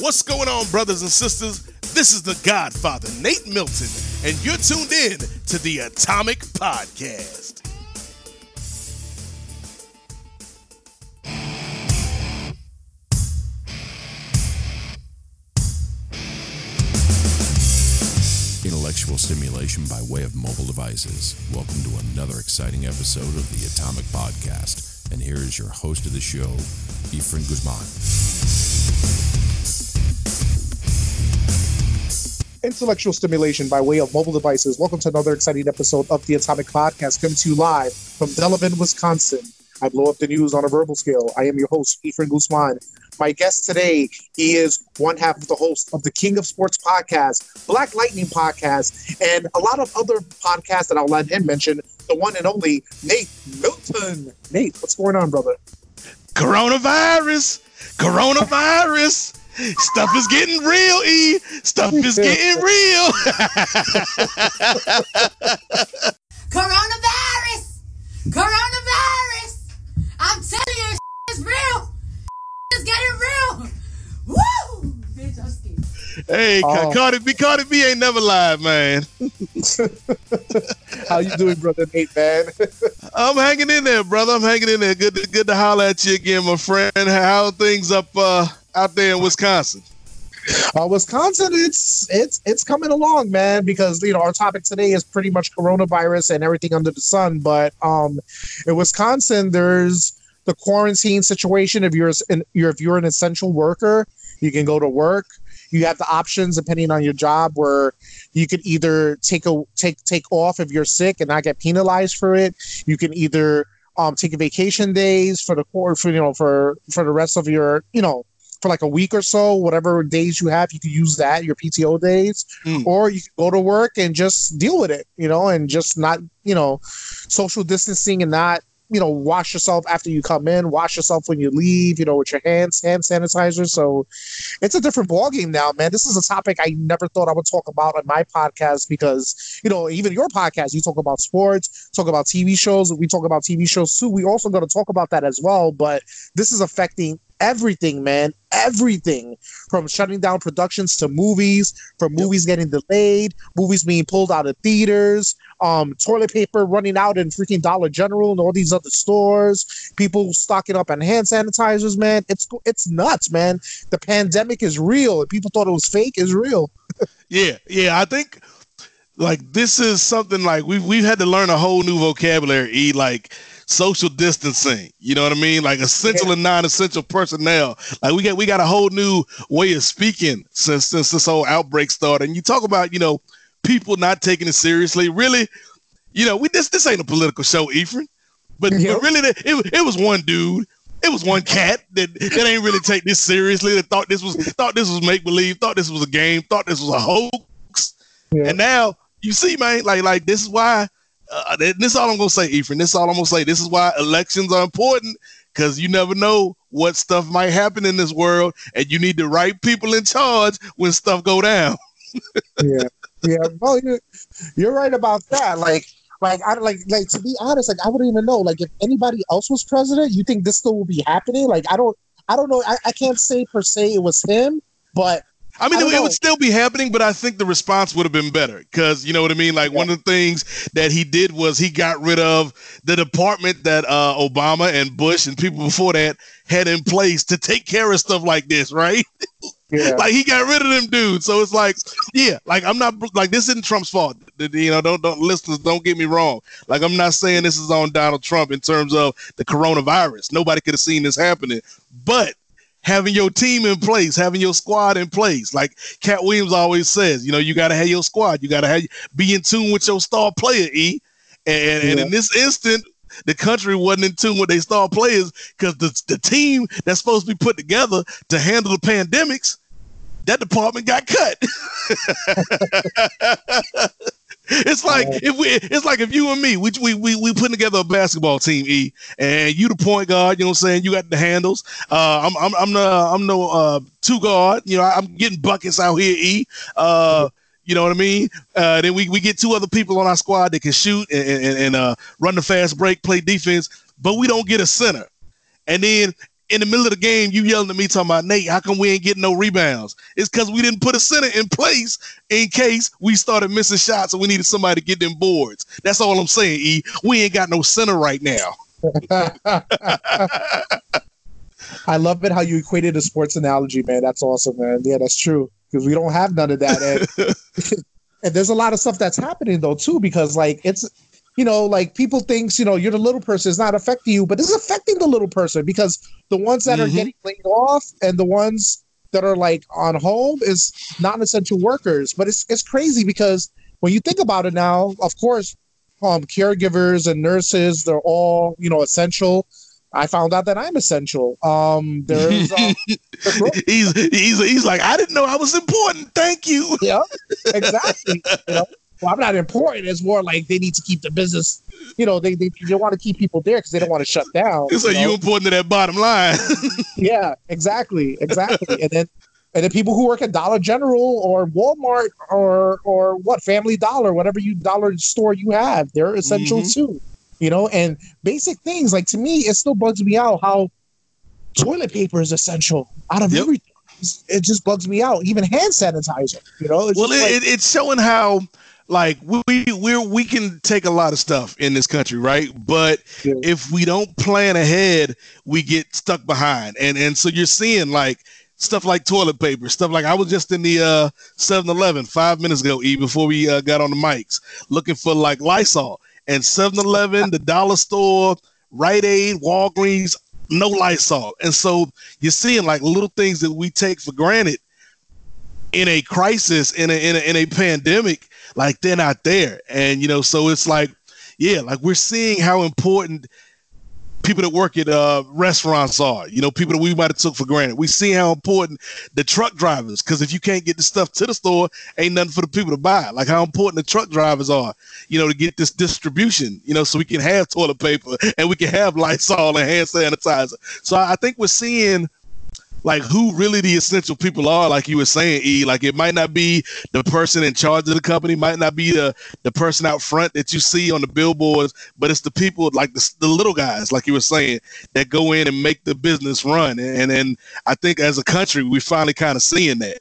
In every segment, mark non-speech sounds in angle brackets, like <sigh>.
What's going on, brothers and sisters? This is the Godfather, Nate Milton, and you're tuned in to the Atomic Podcast. Intellectual stimulation by way of mobile devices. Welcome to another exciting episode of the Atomic Podcast. And here is your host of the show, Efren Guzman. Intellectual stimulation by way of mobile devices. Welcome to another exciting episode of the Atomic Podcast, coming to you live from Delavan, Wisconsin. I blow up the news on a verbal scale. I am your host, Efren Guzman. My guest today, he is one half of the host of the King of Sports podcast, Black Lightning podcast, and a lot of other podcasts that I'll let him mention. The one and only Nate Milton. Nate, what's going on, brother? Coronavirus! Coronavirus! Stuff is getting real, E. Stuff is getting <laughs> real. Coronavirus! Coronavirus! I'm telling you, <laughs> it's real. <laughs> It's getting real. Woo! Bitch, I'm scared. hey, Oh. Cardi B, Cardi B ain't never lied, man. How you doing, brother Nate, man? I'm hanging in there, brother. I'm hanging in there. Good, to, good to holler at you again, my friend. How are things up uh, out there in Wisconsin? Uh, Wisconsin, it's it's it's coming along, man. Because you know our topic today is pretty much coronavirus and everything under the sun. But um, in Wisconsin, there's the quarantine situation. If you're if you're an essential worker, you can go to work. You have the options depending on your job where you could either take a take take off if you're sick and not get penalized for it. You can either um, take vacation days for the for, you know for for the rest of your you know for like a week or so, whatever days you have, you can use that, your PTO days, Mm. or you can go to work and just deal with it, you know, and just not, you know, social distancing and not, you know, wash yourself after you come in, wash yourself when you leave, you know, with your hands, hand sanitizer. So it's a different ballgame now, man. This is a topic I never thought I would talk about on my podcast because, you know, even your podcast, you talk about sports, talk about TV shows. We talk about TV shows too. We also going to talk about that as well. But this is affecting everything, man. Everything from shutting down productions to movies, from movies getting delayed, movies being pulled out of theaters, um, toilet paper running out in freaking Dollar General and all these other stores, people stocking up on hand sanitizers, man. It's it's nuts, man. The pandemic is real. People thought it was fake. It's real. <laughs> Yeah, yeah. I think like this is something like we've we've had to learn a whole new vocabulary. E like social distancing. You know what I mean? Like essential and non-essential personnel. Like we got we got a whole new way of speaking since since this whole outbreak started. And you talk about you know people not taking it seriously. Really, you know we this this ain't a political show, Efren. But, Yeah. but really, it, it was one dude. It was one cat that, that ain't really take this seriously. That thought this was thought this was make believe. Thought this was a game. Thought this was a hoax. Yeah. And now you see, man, like like this is why. Uh, this is all I'm gonna say, Efren. This is all I'm gonna say. This is why elections are important because you never know what stuff might happen in this world, and you need the right people in charge when stuff go down. <laughs> yeah, yeah. Well, you're, you're right about that. Like, like I like like to be honest, like I wouldn't even know. Like, if anybody else was president, you think this still would be happening? Like, I don't, I don't know. I, I can't say per se it was him, but I mean, I it, it would still be happening, but I think the response would have been better because you know what I mean. Like one of the things that he did was he got rid of the department that uh, Obama and Bush and people before that had in place to take care of stuff like this, right? <laughs> yeah, like he got rid of them dudes. So it's like, yeah, like I'm not like this isn't Trump's fault. You know, don't don't listeners don't get me wrong. Like I'm not saying this is on Donald Trump in terms of the coronavirus. Nobody could have seen this happening, but having your team in place, having your squad in place, like Katt Williams always says, you know, you got to have your squad. You got to have be in tune with your star player, E. And, and in this instant, the country wasn't in tune with their star players because the, the team that's supposed to be put together to handle the pandemics, that department got cut. <laughs> it's like if we it's like if you and me, we we we, we putting together a basketball team, E, and you the point guard, you know what I'm saying? You got the handles. Uh I'm I'm I'm the I'm no uh two guard, you know, I'm getting buckets out here, E. Uh you know what I mean? Uh, then we, we get two other people on our squad that can shoot and, and, and uh, run the fast break, play defense, but we don't get a center. And then in the middle of the game, you yelling at me talking about Nate, how come we ain't getting no rebounds? It's because we didn't put a center in place in case we started missing shots and we needed somebody to get them boards. That's all I'm saying, E. We ain't got no center right now. <laughs> I love it how you equated a sports analogy, man. That's awesome, man. Yeah, that's true because we don't have none of that. And, <laughs> <laughs> and there's a lot of stuff that's happening though too, because like it's you know, like people thinks, you know, you're the little person, it's not affecting you, but it's affecting the little person because the ones that Mhm. are getting laid off and the ones that are like on home is non-essential workers. But it's it's crazy because when you think about it now, of course, um, caregivers and nurses, they're all, you know, essential. I found out that I'm essential. Um, there's uh, <laughs> he's he's he's like, I didn't know I was important. Thank you. yeah, exactly. You know, well, I'm not important. It's more like they need to keep the business. You know, they they, they want to keep people there because they don't want to shut down. So you know? you important to that bottom line. <laughs> yeah, exactly, exactly. and then and then people who work at Dollar General or Walmart or or what Family Dollar, whatever you dollar store you have, they're essential Mhm. too. You know, and basic things like to me, it still bugs me out how toilet paper is essential out of Yep. everything. It just bugs me out. Even hand sanitizer. You know, it's well, it, like- it, it's showing how like we we we can take a lot of stuff in this country, right? But Yeah. if we don't plan ahead, we get stuck behind. And and so you're seeing like stuff like toilet paper, stuff like I was just in the uh 7-Eleven five minutes ago, E, before we uh, got on the mics, looking for like Lysol and 7-Eleven, the dollar store, Rite Aid, Walgreens, no Lysol. And so you're seeing like little things that we take for granted in a crisis, in a in a, in a pandemic, like they're not there. And you know, so it's like, yeah, like we're seeing how important people that work at uh, restaurants are. You know, people that we might have took for granted. We see how important the truck drivers, because if you can't get the stuff to the store, ain't nothing for the people to buy. Like how important the truck drivers are, you know, to get this distribution. You know, so we can have toilet paper and we can have <laughs> Lysol and hand sanitizer. So I I think we're seeing like who really the essential people are like you were saying e? Like it might not be the person in charge of the company might not be the the person out front that you see on the billboards but it's the people like the, the little guys like you were saying that go in and make the business run. And and i think as a country we finally kind of seeing that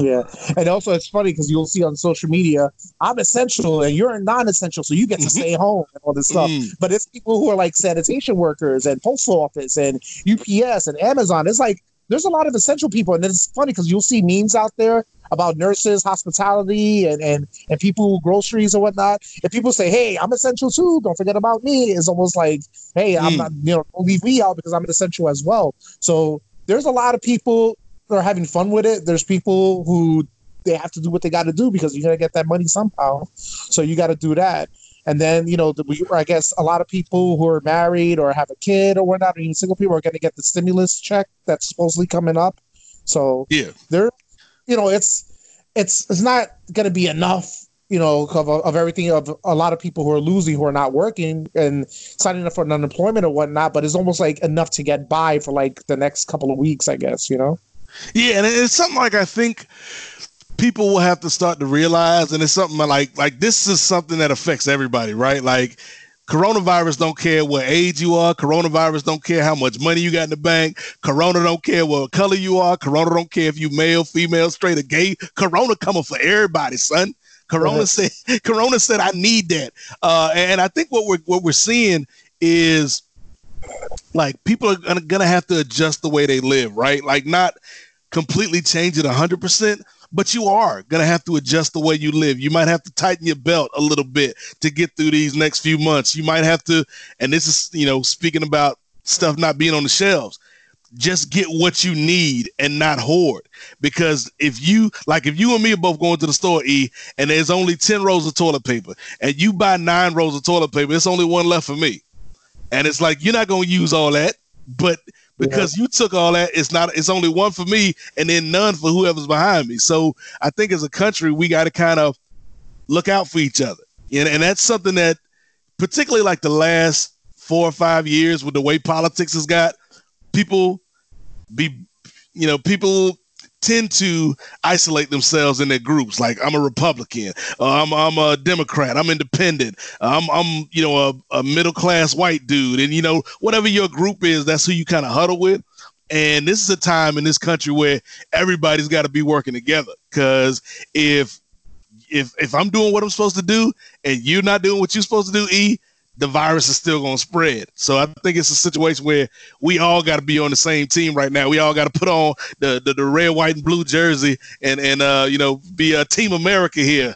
Yeah, and also it's funny because you'll see on social media, I'm essential and you're non-essential, so you get to Mhm. stay home and all this stuff. Mm. But it's people who are like sanitation workers and postal office and UPS and Amazon. It's like there's a lot of essential people, and it's funny because you'll see memes out there about nurses, hospitality, and and and people groceries and whatnot. If people say, "Hey, I'm essential too," don't forget about me. It's almost like, "Hey, I'm Mm. not, you know, don't leave me out because I'm an essential as well." So there's a lot of people that are having fun with it. There's people who they have to do what they got to do because you're gonna get that money somehow. So you got to do that. And then you know, we, I guess a lot of people who are married or have a kid or whatnot, or even single people, are going to get the stimulus check that's supposedly coming up. So yeah there, you know, it's it's it's not going to be enough. You know, of, of everything of a lot of people who are losing, who are not working and signing up for unemployment or whatnot. But it's almost like enough to get by for like the next couple of weeks, I guess. You know. Yeah, and it's something like I think people will have to start to realize, and it's something like like this is something that affects everybody, right? Like coronavirus don't care what age you are, coronavirus don't care how much money you got in the bank, corona don't care what color you are, corona don't care if you male, female, straight or gay. Corona coming for everybody, son. Corona Right. said <laughs> Corona said I need that. Uh and I think what we're what we're seeing is like people are gonna, gonna have to adjust the way they live, right? Like not completely change it 100%, but you are going to have to adjust the way you live. You might have to tighten your belt a little bit to get through these next few months. You might have to, and this is, you know, speaking about stuff not being on the shelves, just get what you need and not hoard. Because if you, like, if you and me are both going to the store, E, and there's only 10 rolls of toilet paper, and you buy nine rolls of toilet paper, it's only one left for me. And it's like, you're not going to use all that, but because you took all that it's not it's only one for me and then none for whoever's behind me. So i think as a country we got to kind of look out for each other. And, and that's something that particularly like the last four or five years with the way politics has got people be you know people tend to isolate themselves in their groups. Like I'm a Republican, uh, I'm I'm a Democrat, I'm independent, I'm I'm you know a, a middle class white dude, and you know whatever your group is, that's who you kind of huddle with. And this is a time in this country where everybody's got to be working together. Because if if if I'm doing what I'm supposed to do and you're not doing what you're supposed to do, E, the virus is still going to spread. So I think it's a situation where we all got to be on the same team right now. We all got to put on the, the, the red, white, and blue jersey and and uh, you know be a Team America here.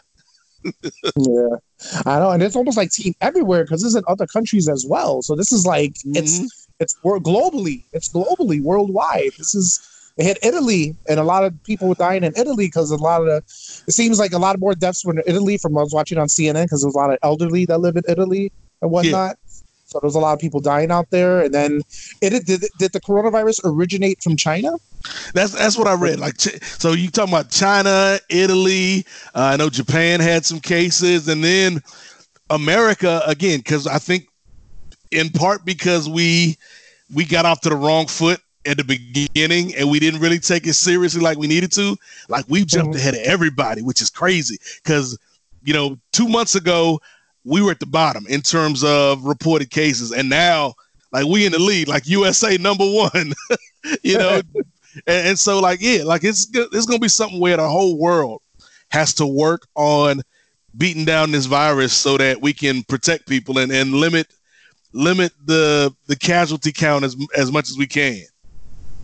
<laughs> yeah, I know, and it's almost like team everywhere because it's in other countries as well. So this is like Mm-hmm. it's it's globally, it's globally, worldwide. This is it hit Italy, and a lot of people were dying in Italy because a lot of the. It seems like a lot more deaths were in Italy from what I was watching on CNN because there's a lot of elderly that live in Italy and whatnot. So there's a lot of people dying out there, and then it did. Did the coronavirus originate from China? That's that's what I read. Like, so you talking about China, Italy? Uh, I know Japan had some cases, and then America again, because I think in part because we we got off to the wrong foot at the beginning and we didn't really take it seriously like we needed to. Like we jumped Mhm. ahead of everybody, which is crazy. Because you know, two months ago we were at the bottom in terms of reported cases, and now like we in the lead, like USA number one. <laughs> you know, <laughs> and, and so like yeah, like it's it's gonna be something where the whole world has to work on beating down this virus so that we can protect people and, and limit limit the the casualty count as as much as we can.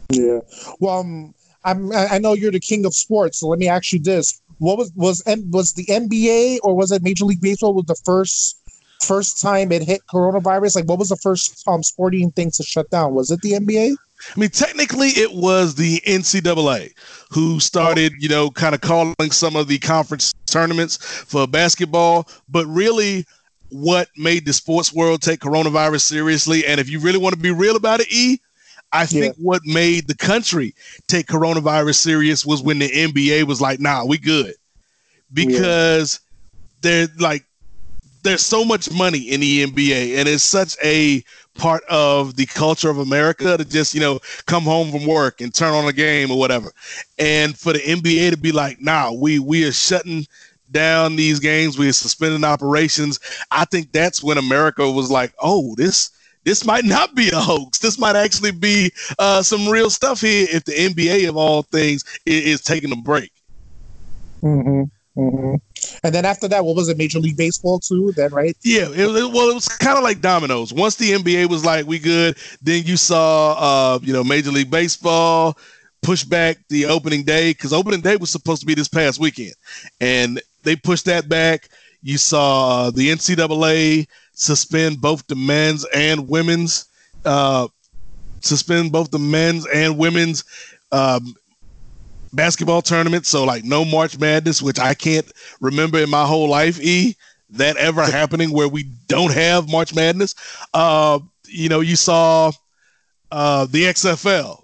Yeah. Well, um, I'm, I know you're the king of sports, so let me ask you this: What was was was the NBA or was it Major League Baseball was the first first time it hit coronavirus? Like, what was the first um sporting thing to shut down? Was it the NBA? I mean, technically, it was the NCAA who started, you know, kind of calling some of the conference tournaments for basketball. But really, what made the sports world take coronavirus seriously, and if you really want to be real about it, E, I think what made the country take coronavirus serious was when the NBA was like, "Nah, we good," because they're like, there's so much money in the NBA, and it's such a part of the culture of America to just, you know, come home from work and turn on a game or whatever. And for the NBA to be like, nah, we we are shutting down these games, we are suspending operations. I think that's when America was like, oh, this this might not be a hoax. This might actually be uh, some real stuff here if the NBA of all things is, is taking a break. Mm-hmm. Mm-hmm. And then after that, what was it? Major League Baseball too. Then right? Yeah, it, was- well, it was kind of like dominoes. Once the NBA was like, "We good," then you saw, uh, you know, Major League Baseball push back the opening day because opening day was supposed to be this past weekend, and they pushed that back. You saw uh, the NCAA suspend both the men's and women's, uh, suspend both the men's and women's um, basketball tournaments. So like no March Madness, which I can't remember in my whole life. E that ever <laughs> happening where we don't have March Madness. Uh, you know, you saw uh, the XFL.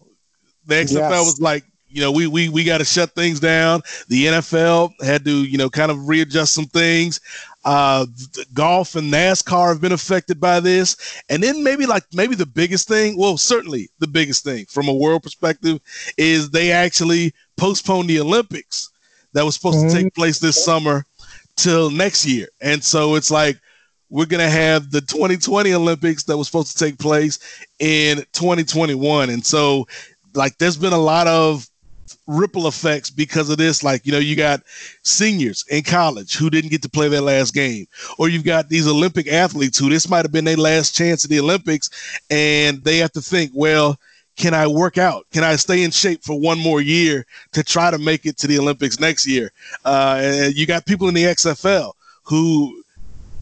The XFL Yes. was like, you know, we we we got to shut things down. The NFL had to, you know, kind of readjust some things. Uh, golf and NASCAR have been affected by this, and then maybe like maybe the biggest thing, well, certainly the biggest thing from a world perspective is they actually postponed the Olympics that was supposed to take place this summer till next year. And so it's like we're going to have the 2020 Olympics that was supposed to take place in 2021. And so like there's been a lot of ripple effects because of this like you know you got seniors in college who didn't get to play their last game or you've got these olympic athletes who this might have been their last chance at the olympics and they have to think well can I work out? Can I stay in shape for one more year to try to make it to the Olympics next year? Uh, you got people in the XFL who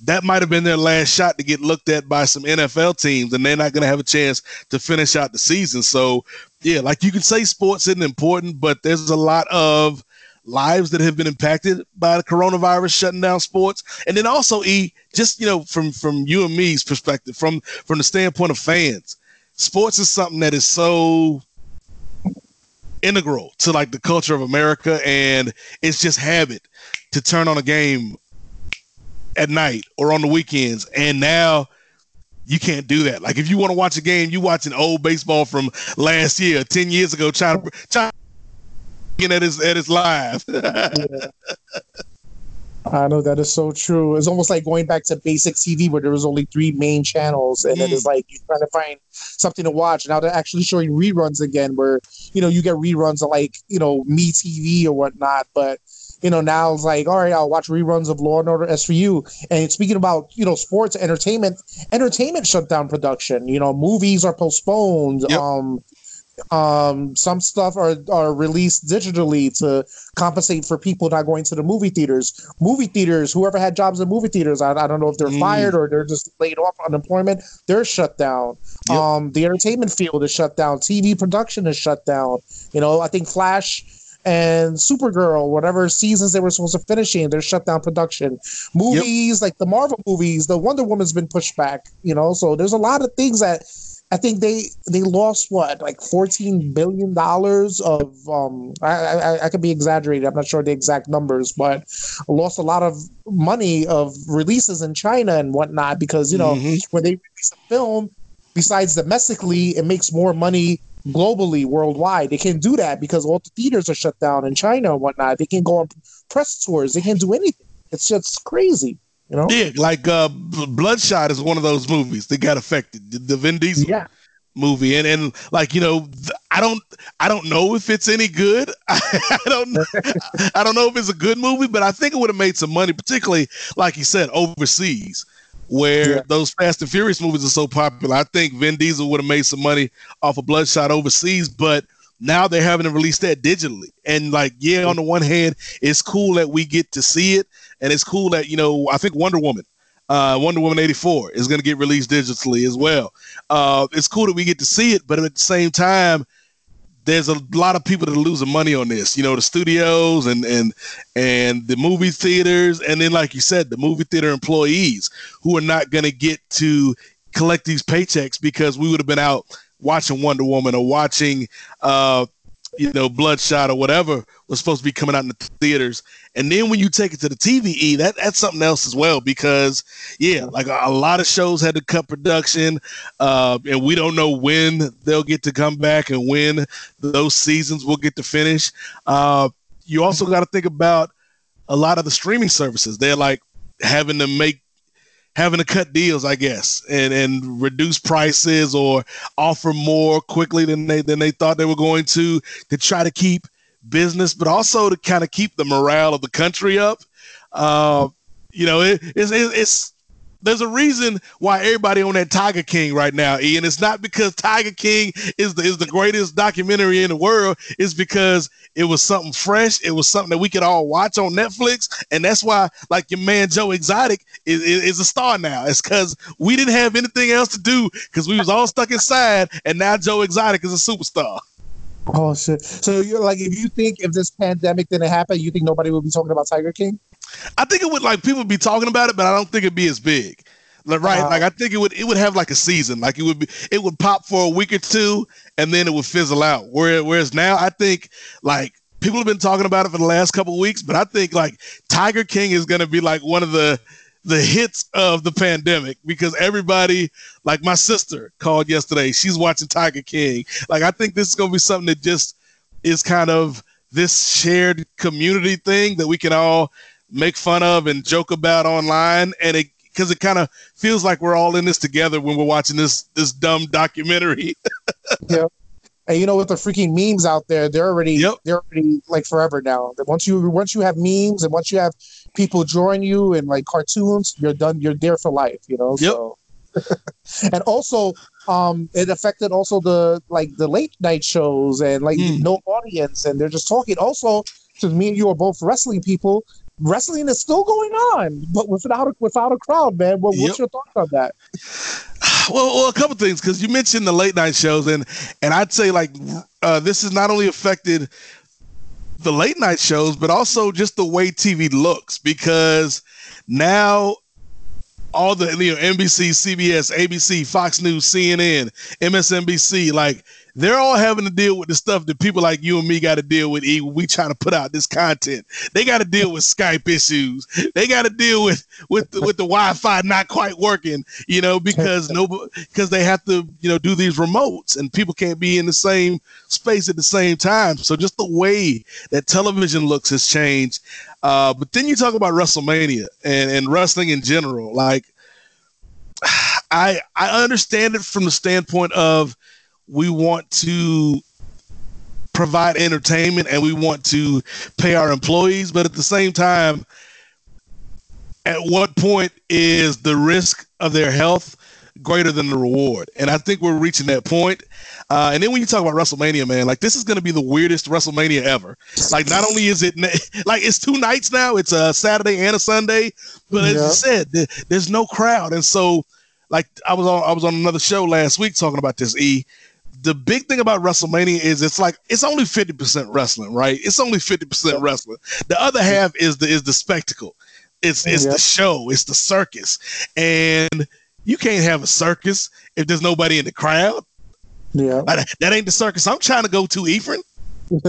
that might have been their last shot to get looked at by some NFL teams, and they're not going to have a chance to finish out the season. So, yeah, like you can say sports isn't important, but there's a lot of lives that have been impacted by the coronavirus shutting down sports and then also e just you know from from you and me's perspective from from the standpoint of fans sports is something that is so integral to like the culture of America, and it's just habit to turn on a game at night or on the weekends. And now you can't do that. Like if you want to watch a game, you watching old baseball from last year, ten years ago, trying to trying at his at his live. <laughs> I know that is so true. It's almost like going back to basic TV where there was only three main channels, and then it's mm. like you're trying to find something to watch. Now they're actually showing reruns again, where you know you get reruns of like you know Me TV or whatnot. But you know now it's like all right, I'll watch reruns of Law and Order SVU. And speaking about you know sports entertainment, entertainment shut down production. You know movies are postponed. Yep. Um, um, some stuff are are released digitally to compensate for people not going to the movie theaters. Movie theaters, whoever had jobs in movie theaters, I, I don't know if they're Mm. fired or they're just laid off unemployment. They're shut down. Yep. Um, the entertainment field is shut down. TV production is shut down. You know, I think Flash and Supergirl, whatever seasons they were supposed to finish in, they're shut down production. Movies like the Marvel movies, the Wonder Woman's been pushed back. You know, so there's a lot of things that I think they they lost what like fourteen billion dollars of um I, I I could be exaggerated I'm not sure the exact numbers but lost a lot of money of releases in China and whatnot because you know Mhm. when they release a film besides domestically it makes more money globally worldwide. They can't do that because all the theaters are shut down in China and whatnot. They can't go on press tours. They can't do anything. It's just crazy you know? Yeah, like uh, Bloodshot is one of those movies that got affected. The, the Vin Diesel yeah. movie, and and like you know, I don't I don't know if it's any good. <laughs> I don't I don't know if it's a good movie, but I think it would have made some money, particularly like you said, overseas. Where Yeah. those Fast and Furious movies are so popular, I think Vin Diesel would have made some money off of Bloodshot overseas, but now they're having to release that digitally. And like, yeah, on the one hand, it's cool that we get to see it, and it's cool that you know, I think Wonder Woman, uh, Wonder Woman eighty four is going to get released digitally as well. Uh, it's cool that we get to see it, but at the same time, there's a lot of people that are losing money on this. You know, the studios and and and the movie theaters, and then like you said, the movie theater employees who are not going to get to collect these paychecks because we would have been out watching Wonder Woman or watching, uh, you know, Bloodshot or whatever was supposed to be coming out in the theaters. And then when you take it to the TVE, that that's something else as well because yeah, like a, a lot of shows had to cut production, uh, and we don't know when they'll get to come back and when those seasons will get to finish. Uh, you also got to think about a lot of the streaming services. They're like having to make having to cut deals, I guess, and and reduce prices or offer more quickly than they than they thought they were going to to try to keep business, but also to kind of keep the morale of the country up. Uh, you know, it, it's, it's it's there's a reason why everybody on that Tiger King right now, Ian. It's not because Tiger King is the is the greatest documentary in the world. It's because it was something fresh. It was something that we could all watch on Netflix, and that's why, like your man Joe Exotic is, is, is a star now. It's because we didn't have anything else to do because we was all stuck inside, and now Joe Exotic is a superstar. Oh shit! So you're like, if you think if this pandemic didn't happen, you think nobody would be talking about Tiger King? I think it would like people would be talking about it, but I don't think it'd be as big. Like, right? Uh, like I think it would it would have like a season. Like it would be it would pop for a week or two and then it would fizzle out. Where, whereas now I think like people have been talking about it for the last couple of weeks, but I think like Tiger King is gonna be like one of the the hits of the pandemic because everybody like my sister called yesterday. She's watching Tiger King. Like I think this is gonna be something that just is kind of this shared community thing that we can all make fun of and joke about online and it because it kind of feels like we're all in this together when we're watching this this dumb documentary <laughs> yeah. And you know, with the freaking memes out there, they're already Yep. they're already like forever now. That once you once you have memes and once you have people drawing you and like cartoons, you're done. You're there for life. You know. Yep. So. <laughs> and also, um, it affected also the like the late night shows and like Mm. no audience, and they're just talking. Also, because me and you are both wrestling people, wrestling is still going on, but without a, without a crowd, man. What, Yep. What's your thoughts on that? <sighs> well, well a couple things because you mentioned the late night shows and and i'd say like uh, this has not only affected the late night shows but also just the way tv looks because now all the you know NBC, CBS, ABC, Fox News, CNN, MSNBC, like they're all having to deal with the stuff that people like you and me got to deal with. E, we trying to put out this content, they got to deal with Skype issues. They got to deal with with the, with the Wi-Fi not quite working. You know, because <laughs> no, because they have to you know do these remotes, and people can't be in the same space at the same time. So just the way that television looks has changed. Uh, but then you talk about WrestleMania and and wrestling in general, like. I I understand it from the standpoint of we want to provide entertainment and we want to pay our employees, but at the same time, at what point is the risk of their health greater than the reward? And I think we're reaching that point. Uh, and then when you talk about WrestleMania, man, like this is going to be the weirdest WrestleMania ever. Like not only is it <laughs> like it's two nights now, it's a Saturday and a Sunday, but as Yeah. you said, there- there's no crowd, and so like I was on I was on another show last week talking about this. E, the big thing about WrestleMania is it's like it's only fifty percent wrestling, right? It's only fifty percent wrestling. The other half is the is the spectacle. It's it's Yeah. the show. It's the circus, and you can't have a circus if there's nobody in the crowd. Yeah. Like, that ain't the circus I'm trying to go to, Efren. <laughs>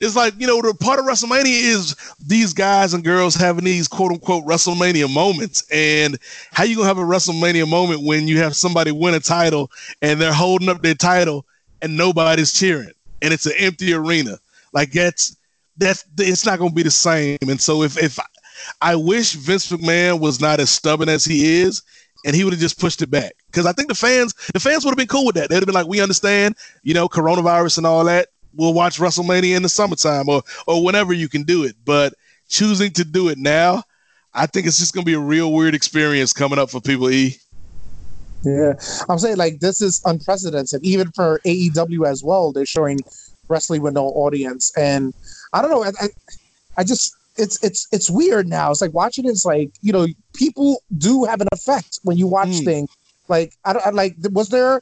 it's like you know the part of WrestleMania is these guys and girls having these quote unquote WrestleMania moments, and how you gonna have a WrestleMania moment when you have somebody win a title and they're holding up their title and nobody's cheering and it's an empty arena? Like that's that's it's not gonna be the same. And so if if I wish Vince McMahon was not as stubborn as he is, and he would have just pushed it back. Because I think the fans, the fans would have been cool with that. They'd have been like, "We understand, you know, coronavirus and all that. We'll watch WrestleMania in the summertime or or whenever you can do it." But choosing to do it now, I think it's just gonna be a real weird experience coming up for people. E. Yeah, I'm saying like this is unprecedented, even for AEW as well. They're showing wrestling with no audience, and I don't know. I, I, I just it's it's it's weird now. It's like watching it's like you know people do have an effect when you watch Mm. things. Like I don't I, like was there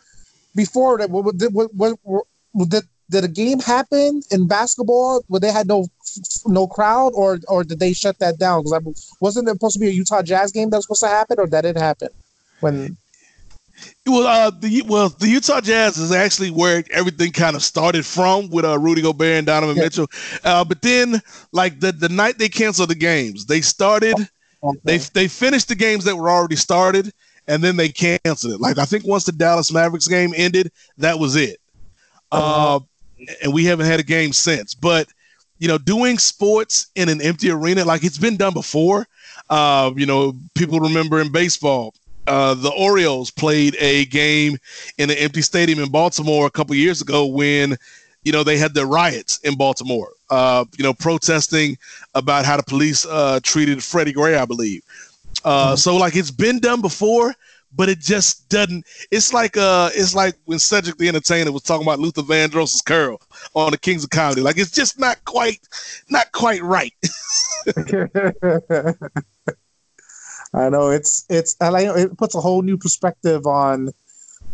before that? What, what, what, what, what did did a game happen in basketball where they had no no crowd, or or did they shut that down? Because wasn't there supposed to be a Utah Jazz game that was supposed to happen, or that didn't happen? When Well, uh, the well, the Utah Jazz is actually where everything kind of started from with uh, Rudy Gobert and Donovan Yeah. Mitchell. Uh, but then, like the the night they canceled the games, they started. They they finished the games that were already started, and then they canceled it. Like I think once the Dallas Mavericks game ended, that was it. Uh, and we haven't had a game since. But you know, doing sports in an empty arena, like it's been done before. Uh, you know, people remember in baseball, uh, the Orioles played a game in an empty stadium in Baltimore a couple years ago when, you know, they had the riots in Baltimore. Uh, you know, protesting about how the police uh, treated Freddie Gray, I believe. Uh, So like it's been done before, but it just doesn't. It's like uh, it's like when Cedric the Entertainer was talking about Luther Vandross's curl on the Kings of Comedy. Like it's just not quite, not quite right. <laughs> <laughs> <laughs> I know it's it's and I like it puts a whole new perspective on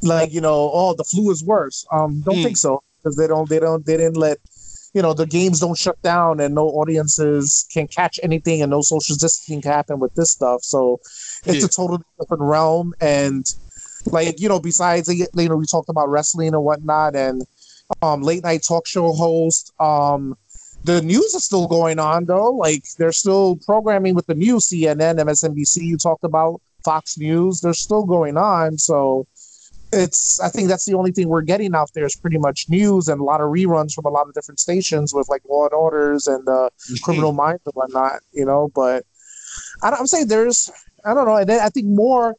like you know oh the flu is worse um don't Hmm. think so because they don't they don't they didn't let you know the games don't shut down and no audiences can catch anything and no social distancing can happen with this stuff so it's Yeah. a totally different realm and like you know besides you know we talked about wrestling and whatnot and um late night talk show host um the news is still going on though. Like they're still programming with the news, CNN, MSNBC. You talked about Fox News. They're still going on. So it's. I think that's the only thing we're getting out there is pretty much news and a lot of reruns from a lot of different stations with like Law and Orders and uh, Criminal Minds and whatnot. You know, but I don't, I'm saying there's. I don't know. And then I think more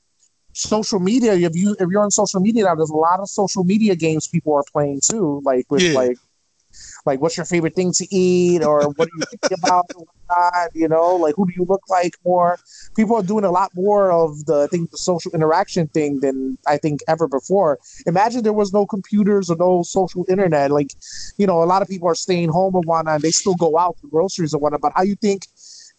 social media. If you if you're on social media now, there's a lot of social media games people are playing too. Like with Yeah. like like what's your favorite thing to eat or what do you think about oh whatnot, you know, like who do you look like more? People are doing a lot more of the I think the social interaction thing than I think ever before. Imagine there was no computers or no social internet. Like, you know, a lot of people are staying home and whatnot, and they still go out for groceries and whatnot. But how you think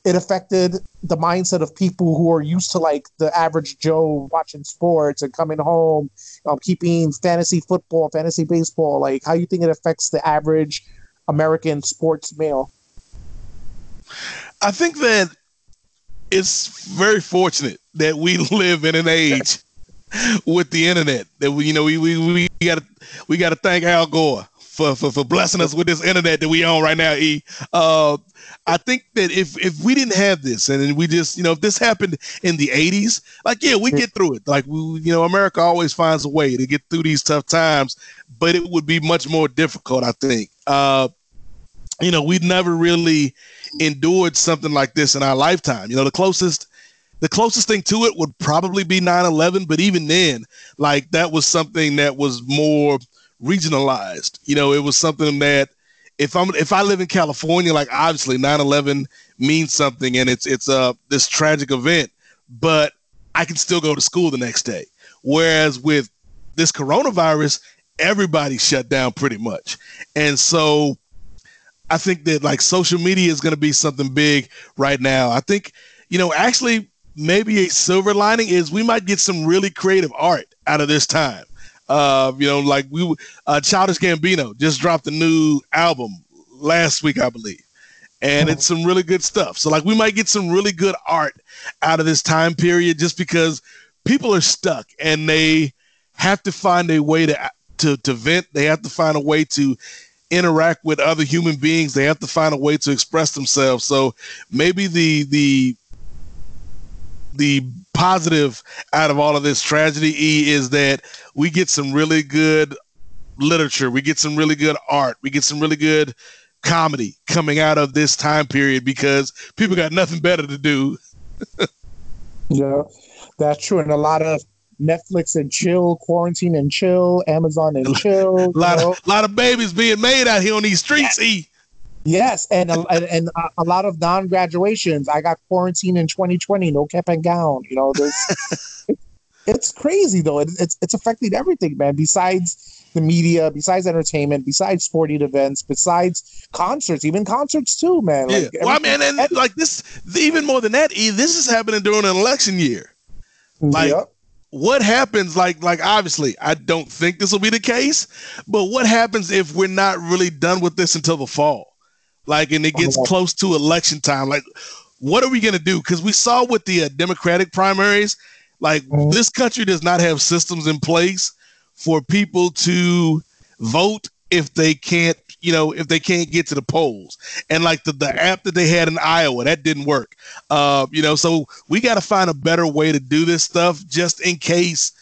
it affected the mindset of people who are used to like the average Joe watching sports and coming home, um, keeping fantasy football, fantasy baseball. Like, how you think it affects the average American sports male? I think that it's very fortunate that we <laughs> live in an age with the internet. That we, you know, we we we got to we got to thank Al Gore for, for for blessing us with this internet that we own right now. E, uh, I think that if if we didn't have this and we just you know if this happened in the '80s, like yeah, we get through it. Like we, you know, America always finds a way to get through these tough times, but it would be much more difficult. I think. Uh, you know, we'd never really endured something like this in our lifetime. You know, the closest the closest thing to it would probably be 9-11 but even then like that was something that was more regionalized. You know it was something that if i'm if i live in california like obviously 9-11 means something and it's it's uh this tragic event but i can still go to school the next day. Whereas with this coronavirus everybody shut down pretty much. And so i think that like social media is going to be something big right now. I think you know actually maybe a silver lining is we might get some really creative art out of this time. Uh, you know, like we uh, Childish Gambino just dropped a new album last week, I believe, and it's some really good stuff. So like we might get some really good art out of this time period just because people are stuck and they have to find a way to to to vent. They have to find a way to interact with other human beings. They have to find a way to express themselves. So maybe the the the positive out of all of this tragedy e is that we get some really good literature. We get some really good art. We get some really good comedy coming out of this time period because people got nothing better to do. <laughs> Yeah that's true. And a lot of netflix and chill quarantine and chill amazon and <laughs> chill a lot of lot of babies being made out here on these streets e Yes, and a, and a lot of non graduations. I got quarantined in 2020, no cap and gown. You know, there's <laughs> it's crazy though. It, it's it's affecting everything, man. Besides the media, besides entertainment, besides sporting events, besides concerts, even concerts too, man. Like, yeah. Well, I mean, and like this, even more than that, E, this is happening during an election year. Mm, like, yep. what happens? Like, like obviously, I don't think this will be the case, but what happens if we're not really done with this until the fall? Like, and it gets close to election time. Like, what are we gonna do? Because we saw with the uh, Democratic primaries, like mm-hmm. this country does not have systems in place for people to vote if they can't, you know, if they can't get to the polls. And like the, the app that they had in Iowa, that didn't work. Uh, you know, so we got to find a better way to do this stuff just in case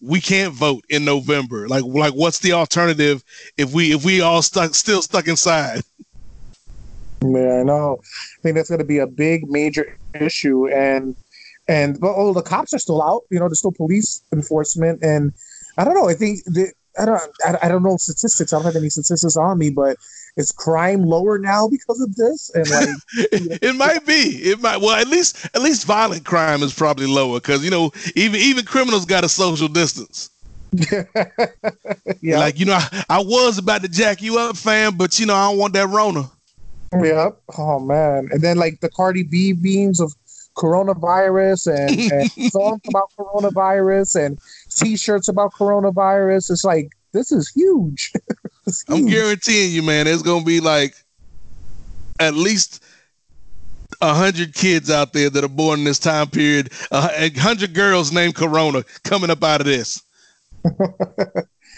we can't vote in November. Like, like what's the alternative if we if we all stuck still stuck inside? <laughs> Yeah, I know. I think that's going to be a big, major issue, and and but oh, the cops are still out. You know, there's still police enforcement, and I don't know. I think the, I don't I, I don't know statistics. I don't have any statistics on me, but is crime lower now because of this? And like, <laughs> it might be. It might. Well, at least at least violent crime is probably lower because you know even even criminals got a social distance. <laughs> yeah. Like you know, I, I was about to jack you up, fam, but you know I don't want that Rona. Yep. Oh man. And then like the Cardi B beams of coronavirus and, <laughs> and songs about coronavirus and t-shirts about coronavirus. It's like this is huge. <laughs> huge. I'm guaranteeing you, man, there's gonna be like at least a hundred kids out there that are born in this time period. A hundred girls named Corona coming up out of this. <laughs>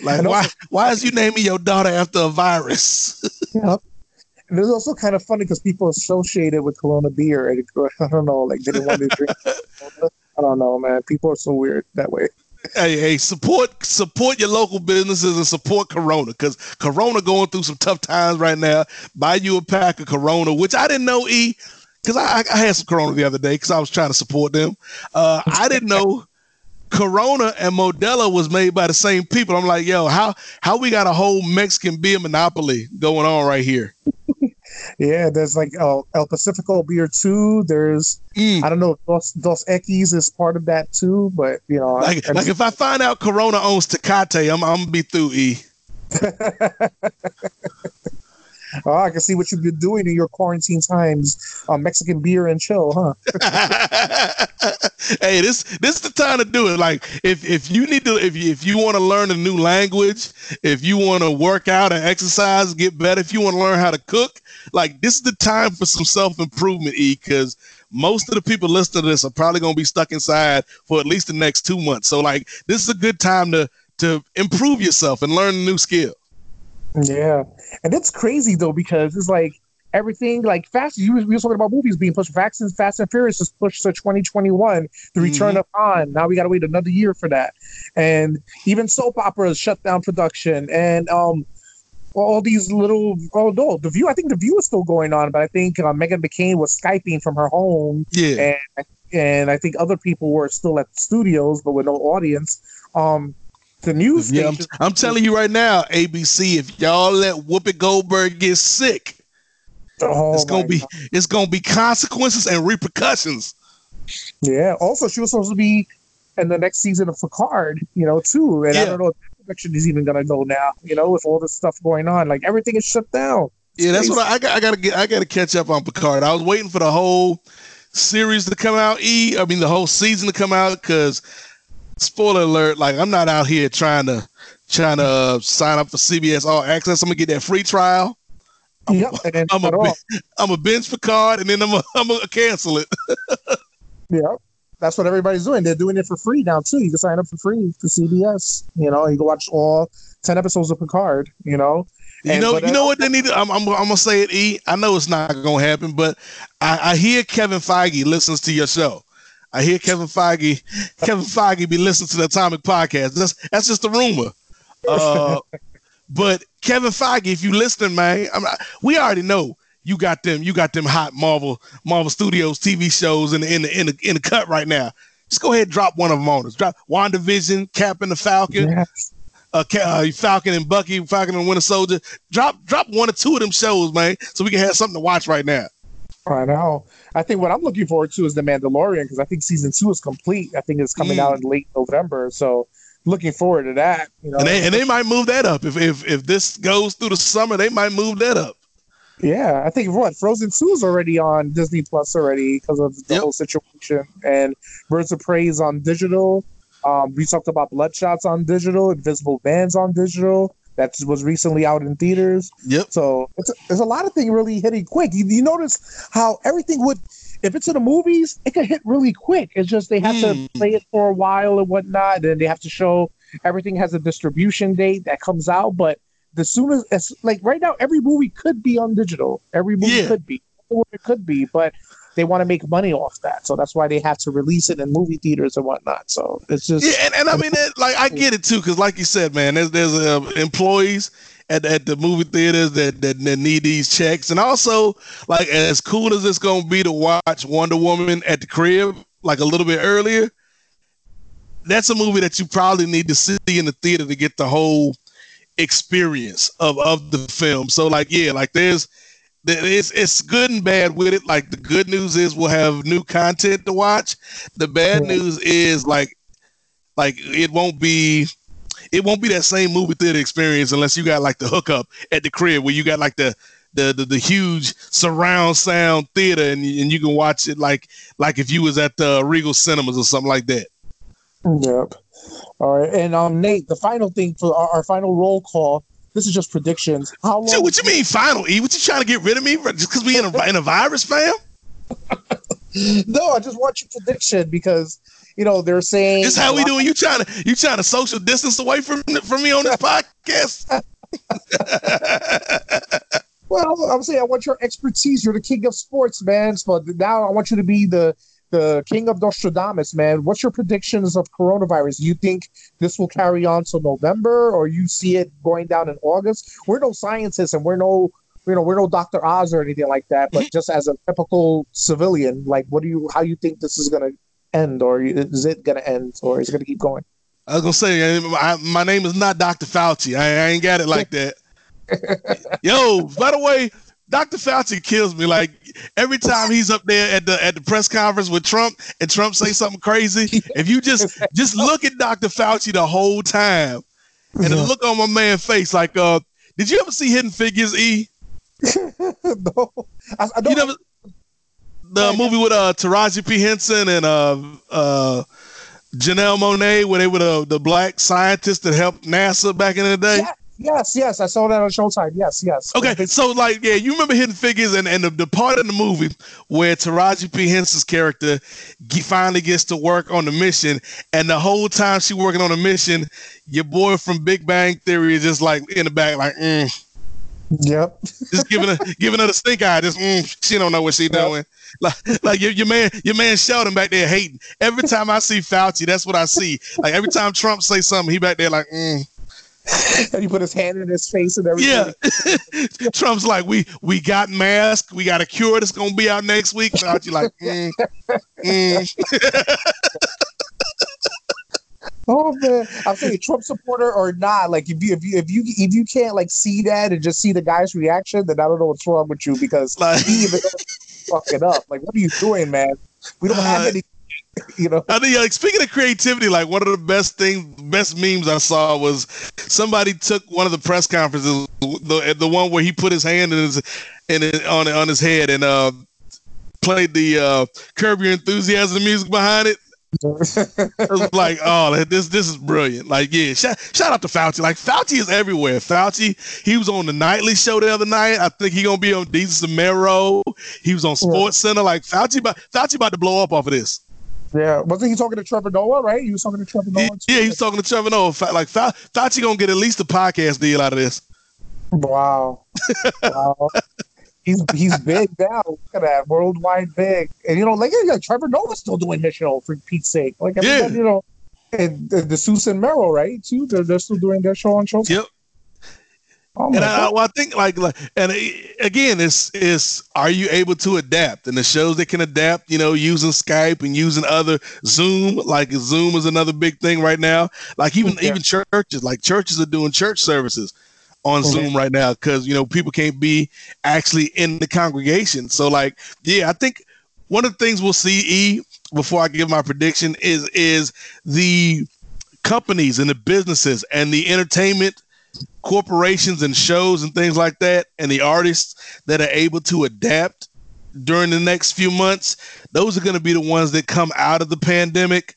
like why? Why is you naming your daughter after a virus? yep. And it's also kind of funny because people associated with Corona beer. And <laughs> I don't know, like they didn't want to drink. I don't know, man. People are so weird that way. Hey, hey, support support your local businesses and support Corona because Corona going through some tough times right now. Buy you a pack of Corona, which I didn't know E because I, I had some Corona the other day because I was trying to support them. Uh, I didn't know Corona and Modelo was made by the same people. I'm like, yo, how how we got a whole Mexican beer monopoly going on right here? Yeah, there's like uh, El Pacifico beer too. There's mm. I don't know Dos, Dos Equis is part of that too, but you know, like, I, like if I find out Corona owns Tecate, I'm I'm gonna be through E. <laughs> Oh, I can see what you've been doing in your quarantine times. Uh, Mexican beer and chill, huh? <laughs> <laughs> hey, this this is the time to do it. Like if if you need to if you, if you want to learn a new language, if you want to work out and exercise, get better, if you want to learn how to cook, like this is the time for some self improvement. E, because most of the people listening to this are probably gonna be stuck inside for at least the next two months. So like this is a good time to to improve yourself and learn a new skill. Yeah, and it's crazy though because it's like everything like fast. You were, we were talking about movies being pushed. Fast and Fast and Furious is pushed to 2021. The Return Mhm. of Han. Now we got to wait another year for that. And even soap operas shut down production. And um, all these little oh no, the View. I think the View is still going on, but I think uh, Meghan McCain was skyping from her home, Yeah. and and I think other people were still at the studios, but with no audience. Um, the news Yeah, I'm. I'm telling you right now, ABC, if y'all let Whoopi Goldberg get sick, oh it's gonna be it's gonna be consequences and repercussions. Yeah. Also, she was supposed to be in the next season of Picard, you know, too. And I don't know if that direction is even gonna go now. You know, with all this stuff going on, like everything is shut down. Yeah, that's what I, I got. I gotta get. I gotta catch up on Picard. I was waiting for the whole series to come out. E, I mean the whole season to come out because spoiler alert. Like I'm not out here trying to trying to uh, sign up for CBS All Access. I'm gonna get that free trial. Yep. And then I'm a off. I'm a binge Picard and then I'm a, I'm gonna cancel it. <laughs> Yep. That's what everybody's doing. They're doing it for free now too. You can sign up for free for CBS. You know, you can watch all ten episodes of Picard. You know. You know, but, you know what they need. To, I'm, I'm, I'm gonna say it. E. I know it's not gonna happen, but I, I hear Kevin Feige listens to your show. I hear Kevin Feige, Kevin Feige be listening to the Atomic Podcast. That's that's just a rumor. Uh, <laughs> but Kevin Feige, if you listening, man, not, we already know you got them. You got them hot Marvel Marvel Studios TV shows in the in the in the, in the cut right now. Just go ahead and drop one of them on us. Drop WandaVision, Cap and the Falcon Yes. uh, uh, Falcon and Bucky, Falcon and Winter Soldier. Drop drop one or two of them shows, man, so we can have something to watch right now. I know. I think what I'm looking forward to is the Mandalorian because I think season two is complete. I think it's coming Mm. out in late November. So looking forward to that. You know. And they and they might move that up if if if this goes through the summer, they might move that up. Yeah, I think what Frozen Two is already on Disney Plus already because of the Yep. whole situation, and Birds of Prey is on digital. Um, we talked about Bloodshots on digital, Invisible Man's on digital. That was recently out in theaters. Yep. So it's a, there's a lot of things really hitting quick. You, you notice how everything would, if it's in the movies, it could hit really quick. It's just they have Hmm. to play it for a while and whatnot, and they have to show everything has a distribution date that comes out. But the soon as, as like right now, every movie could be on digital. Every movie Yeah. could be, or it could be, but they want to make money off that, so that's why they have to release it in movie theaters and whatnot. So it's just Yeah, and, and I mean, like I get it too, because like you said, man, there's there's uh, employees at at the movie theaters that, that that need these checks, and also like as cool as it's gonna be to watch Wonder Woman at the crib, like a little bit earlier. That's a movie that you probably need to see in the theater to get the whole experience of of the film. So like, yeah, like there's there- it's it's good and bad with it. Like the good news is we'll have new content to watch. The bad news is like like it won't be it won't be that same movie theater experience unless you got like the hookup at the crib where you got like the the the, the huge surround sound theater and, and you can watch it like like if you was at the Regal Cinemas or something like that. Yep. All right, and um, Nate, the final thing for our, our final roll call. This is just predictions. How long? So what you mean final E? What you trying to get rid of me just because we in a in a virus, fam? <laughs> No, I just want your prediction because you know they're saying This how we doing? You trying to you trying to social distance away from from me on this podcast? <laughs> Well, I'm saying I want your expertise. You're the king of sports, man. So now I want you to be the the king of Nostradamus, man. What's your predictions of coronavirus? You think this will carry on till November, or you see it going down in August? We're no scientists, and we're no you know we're no Doctor Oz or anything like that. But <laughs> just as a typical civilian, like, what do you how you think this is gonna end, or is it gonna end, or is it gonna keep going? I was gonna say I, my name is not Dr. Fauci. I, I ain't got it like <laughs> that. Yo, by the way, Dr. Fauci kills me. Like every time he's up there at the at the press conference with Trump and Trump say something crazy, if you just just look at Dr. Fauci the whole time and the Yeah. look on my man's face, like uh, did you ever see Hidden Figures? E, <laughs> no, I, I don't. You never the movie with uh Taraji P Henson and uh uh Janelle Monáe, where they were the, the black scientists that helped NASA back in the day. Yeah, yes, yes, I saw that on Showtime. Yes, yes. Okay, so like, yeah, you remember Hidden Figures and, and the, the part in the movie where Taraji P Henson's character finally gets to work on the mission, and the whole time she working on the mission, your boy from Big Bang Theory is just like in the back, like, mm, Yep. just giving her <laughs> giving her the stink eye. Just mm, she don't know what she Yep. doing. Like like your, your man your man Sheldon back there hating. Every time I see Fauci, that's what I see. Like every time Trump say something, he back there like mm. <laughs> and he put his hand in his face and everything. yeah. <laughs> Trump's like we we got masks, we got a cure that's gonna be out next week. Fauci like mm, <laughs> mm. Oh man, I'm saying Trump supporter or not. Like if you if you if you if you can't like see that and just see the guy's reaction, then I don't know what's wrong with you because Like- he even fucking up. Like what are you doing, man? We don't have Uh, any. <laughs> You know. I think like speaking of creativity, like one of the best things, best memes I saw was somebody took one of the press conferences, the the one where he put his hand in his in it, on on his head and uh played the uh Curb Your Enthusiasm music behind it. <laughs> Like, oh, this this is brilliant. Like, yeah, shout, shout out to Fauci. Like, Fauci is everywhere. Fauci, he was on the nightly show the other night. I think he gonna be on Desus and Mero. He was on Sports Center. Like, Fauci, about, Fauci about to blow up off of this. Yeah, wasn't he talking to Trevor Noah? Right, he was talking to Trevor Noah. too? Yeah, was talking to Trevor Noah. Like, Fa- Fauci gonna get at least a podcast deal out of this. Wow. <laughs> wow. He's he's big now. Look at that, worldwide big. And you know, like yeah, Trevor Noah's still doing his show for Pete's sake. Like Yeah. you know, and the, the Desus and Mero, right? Too. They're, they're still doing their show on show. Yep. Oh And I, well, I think like, like and again, it's is are you able to adapt? And the shows that can adapt, you know, using Skype and using other Zoom, like Zoom is another big thing right now. Like even Yeah. even churches, like churches are doing church services on Mhm. Zoom right now because you know people can't be actually in the congregation. So like, yeah, I think one of the things we'll see E before I give my prediction is is the companies and the businesses and the entertainment corporations and shows and things like that and the artists that are able to adapt during the next few months those are going to be the ones that come out of the pandemic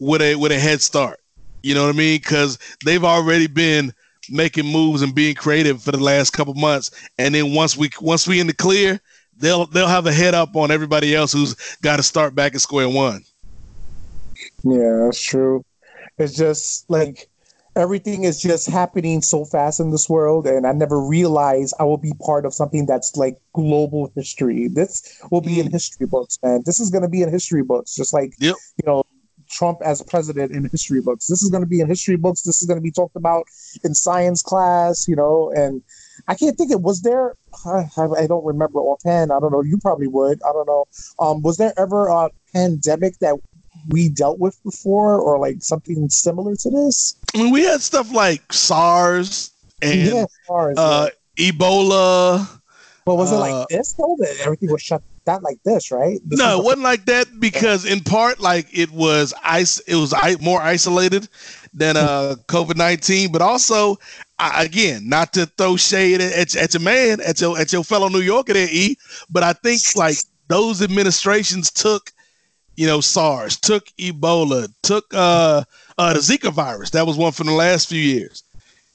with a with a head start. You know what i mean? Because they've already been making moves and being creative for the last couple months and then once we once we in the clear they'll they'll have a head up on everybody else who's got to start back at square one. Yeah, that's true. It's just like everything is just happening so fast in this world, and I never realized I will be part of something that's like global history. This will be in history books, man. This is going to be in history books, just like Yep. you know Trump as president in history books. This is going to be in history books. This is going to be talked about in science class, you know. And I can't think it was there. I, I don't remember offhand. I don't know. You probably would. I don't know. Um, was there ever a pandemic that we dealt with before, or like something similar to this? i mean we had stuff like sars and yeah, SARS, uh yeah. ebola but was it uh, like this though? That everything was shut down like this, right? This no, it wasn't like that because in part, like it was ice, it was I- more isolated than uh <laughs> COVID nineteen, but also, I, again, not to throw shade at, at, at your man, at your at your fellow New Yorker there, E, but I think like those administrations took, you know, SARS, took Ebola, took uh uh the Zika virus. That was one from the last few years.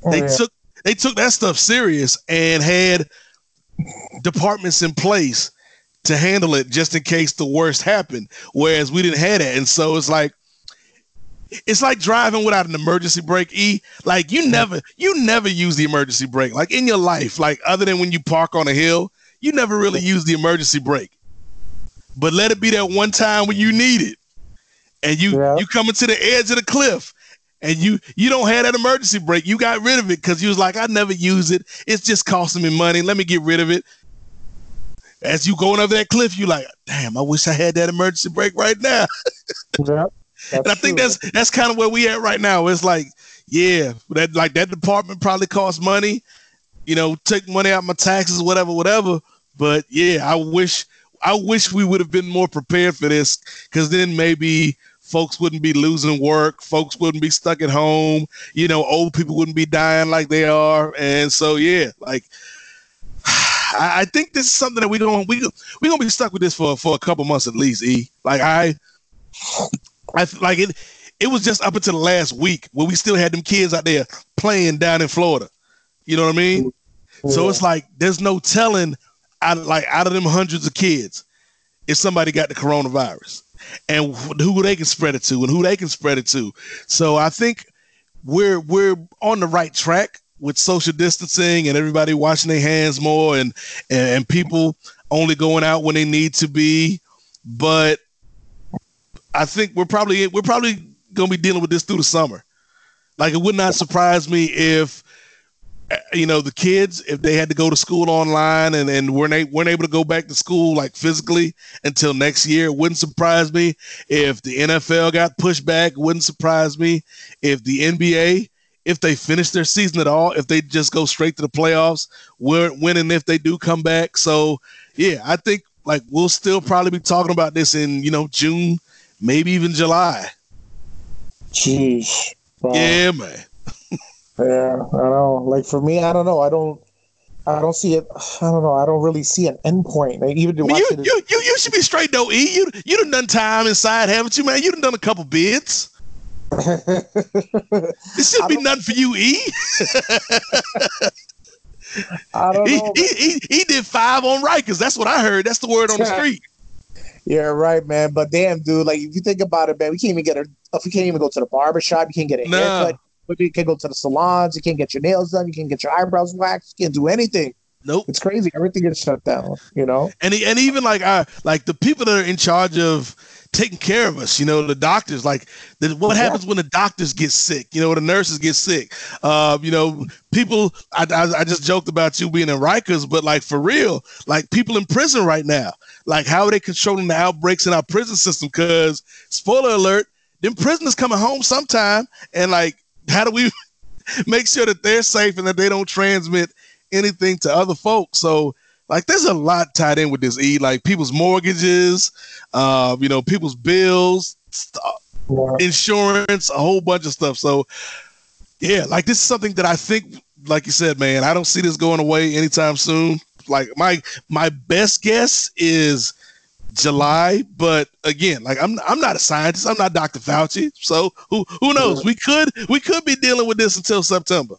Oh, they yeah. took they took that stuff serious and had departments in place to handle it just in case the worst happened whereas we didn't have that and so it's like it's like driving without an emergency brake e like you never you never use the emergency brake like in your life like other than when you park on a hill you never really use the emergency brake but let it be that one time when you need it and you Yeah. you coming to the edge of the cliff and you you don't have that emergency brake. You got rid of it because you was like, I never use it. It's just costing me money. Let me get rid of it. As you going over that cliff, you like, damn, I wish I had that emergency brake right now. <laughs> Yeah, and I think true. that's that's kind of where we at right now. It's like, yeah, that like that department probably costs money, you know, take money out my taxes, whatever, whatever. But yeah, I wish I wish we would have been more prepared for this because then maybe folks wouldn't be losing work, folks wouldn't be stuck at home, you know, old people wouldn't be dying like they are. And so yeah, like <sighs> I, I think this is something that we don't we we gonna be stuck with this for for a couple months at least. E like I, <sighs> I like it. It was just up until the last week where we still had them kids out there playing down in Florida. You know what I mean? Mm-hmm. So it's like there's no telling out of, like out of them hundreds of kids if somebody got the coronavirus and who they can spread it to and who they can spread it to. So I think we're we're on the right track with social distancing and everybody washing their hands more and and, and people only going out when they need to be. But I think we're probably we're probably gonna be dealing with this through the summer. Like it would not surprise me if Uh, you know the kids if they had to go to school online and, and weren't, a- weren't able to go back to school like physically until next year it wouldn't surprise me. If the nfl got pushed back wouldn't surprise me. If the nba if they finish their season at all if they just go straight to the playoffs when, when and if they do come back. So yeah i think like we'll still probably be talking about this in you know june maybe even july. Jeez. Wow. yeah man Yeah, I know. Like for me, I don't know. I don't. I don't see it. I don't know. I don't really see an end point. Like, even to I mean, watch you, it. you, you, you should be straight though, E. You you done done time inside, haven't you, man? You done done a couple bids. <laughs> This should be nothing for you, E. I don't He, know. he, he, he did five on Rikers. That's what I heard. That's the word on the street. Yeah, right, man. But damn, dude, like if you think about it, man, we can't even get a. If we can't even go to the barber shop, you can't get a Nah. haircut. You can't go to the salons. You can't get your nails done. You can't get your eyebrows waxed. You can't do anything. Nope. It's crazy. Everything gets shut down. You know. And and even like I like the people that are in charge of taking care of us, you know, the doctors. Like the, what Yeah. happens when the doctors get sick? You know, the nurses get sick. Uh, you know, people. I, I I just joked about you being in Rikers, but like for real, like people in prison right now. Like how are they controlling the outbreaks in our prison system? Because spoiler alert, them prisoners coming home sometime, and like how do we <laughs> make sure that they're safe and that they don't transmit anything to other folks? So like there's a lot tied in with this e. Like people's mortgages uh you know people's bills st- insurance a whole bunch of stuff. So yeah like this is something that i think like you said man i don't see this going away anytime soon. Like my my best guess is july but again like i'm i'm not a scientist i'm not dr fauci so who who knows we could we could be dealing with this until september